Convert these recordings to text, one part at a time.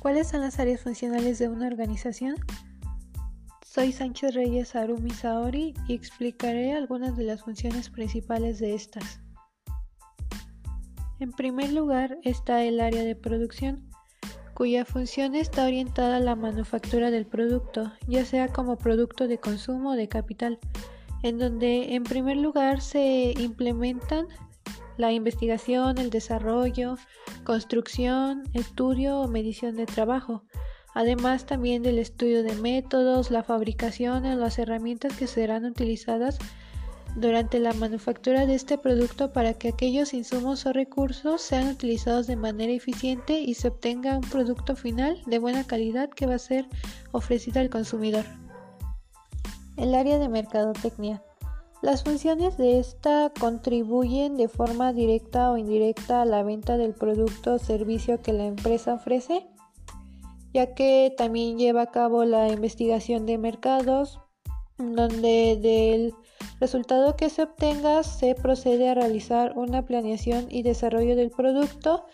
¿Cuáles son las áreas funcionales de una organización? Soy Sánchez Reyes Arumi Saori y explicaré algunas de las funciones principales de estas. En primer lugar está el área de producción, cuya función está orientada a la manufactura del producto, ya sea como producto de consumo o de capital, en donde en primer lugar se implementan la investigación, el desarrollo, construcción, estudio o medición de trabajo, además también del estudio de métodos, la fabricación o las herramientas que serán utilizadas durante la manufactura de este producto para que aquellos insumos o recursos sean utilizados de manera eficiente y se obtenga un producto final de buena calidad que va a ser ofrecido al consumidor. El área de mercadotecnia. Las funciones de esta contribuyen de forma directa o indirecta a la venta del producto o servicio que la empresa ofrece, ya que también lleva a cabo la investigación de mercados, donde del resultado que se obtenga se procede a realizar una planeación y desarrollo del producto,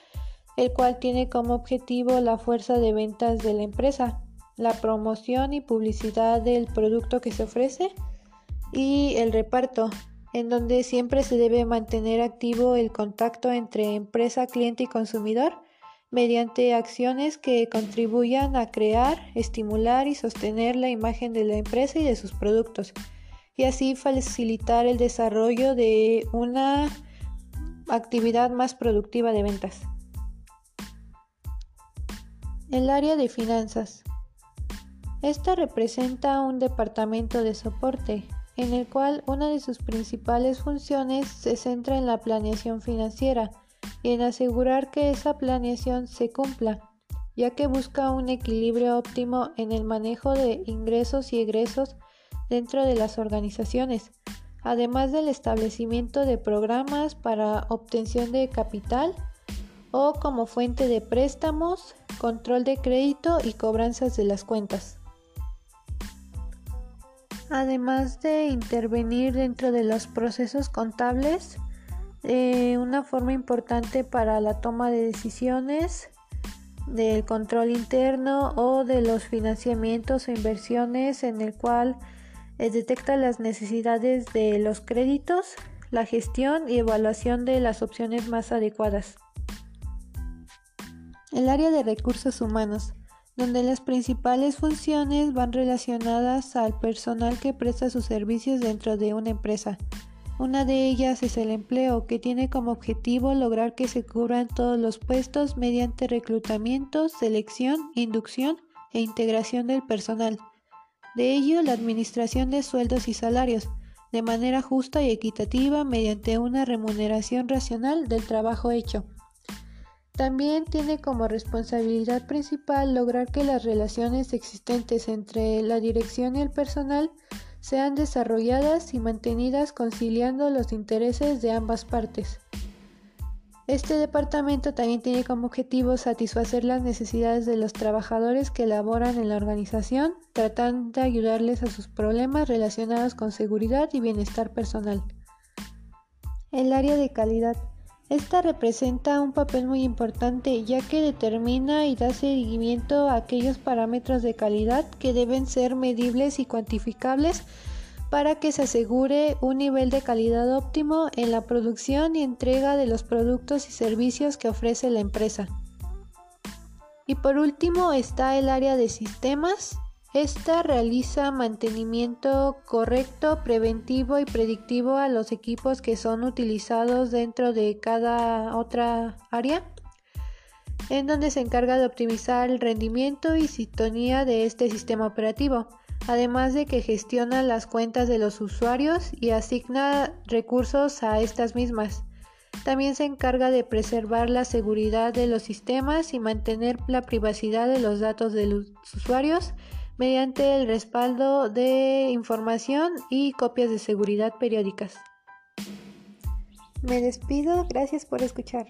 el cual tiene como objetivo la fuerza de ventas de la empresa, la promoción y publicidad del producto que se ofrece, y el reparto, en donde siempre se debe mantener activo el contacto entre empresa, cliente y consumidor mediante acciones que contribuyan a crear, estimular y sostener la imagen de la empresa y de sus productos, y así facilitar el desarrollo de una actividad más productiva de ventas. El área de finanzas. Esta representa un departamento de soporte en el cual una de sus principales funciones se centra en la planeación financiera y en asegurar que esa planeación se cumpla, ya que busca un equilibrio óptimo en el manejo de ingresos y egresos dentro de las organizaciones, además del establecimiento de programas para obtención de capital o como fuente de préstamos, control de crédito y cobranzas de las cuentas además de intervenir dentro de los procesos contables, eh, una forma importante para la toma de decisiones del control interno o de los financiamientos o inversiones en el cual eh, detecta las necesidades de los créditos, la gestión y evaluación de las opciones más adecuadas. El área de recursos humanos donde las principales funciones van relacionadas al personal que presta sus servicios dentro de una empresa. Una de ellas es el empleo, que tiene como objetivo lograr que se cubran todos los puestos mediante reclutamiento, selección, inducción e integración del personal. De ello, la administración de sueldos y salarios, de manera justa y equitativa mediante una remuneración racional del trabajo hecho. También tiene como responsabilidad principal lograr que las relaciones existentes entre la dirección y el personal sean desarrolladas y mantenidas conciliando los intereses de ambas partes. Este departamento también tiene como objetivo satisfacer las necesidades de los trabajadores que laboran en la organización, tratando de ayudarles a sus problemas relacionados con seguridad y bienestar personal. El área de calidad. Esta representa un papel muy importante ya que determina y da seguimiento a aquellos parámetros de calidad que deben ser medibles y cuantificables para que se asegure un nivel de calidad óptimo en la producción y entrega de los productos y servicios que ofrece la empresa. Y por último está el área de sistemas esta realiza mantenimiento correcto, preventivo y predictivo a los equipos que son utilizados dentro de cada otra área, en donde se encarga de optimizar el rendimiento y sintonía de este sistema operativo, además de que gestiona las cuentas de los usuarios y asigna recursos a estas mismas. También se encarga de preservar la seguridad de los sistemas y mantener la privacidad de los datos de los usuarios mediante el respaldo de información y copias de seguridad periódicas. Me despido, gracias por escuchar.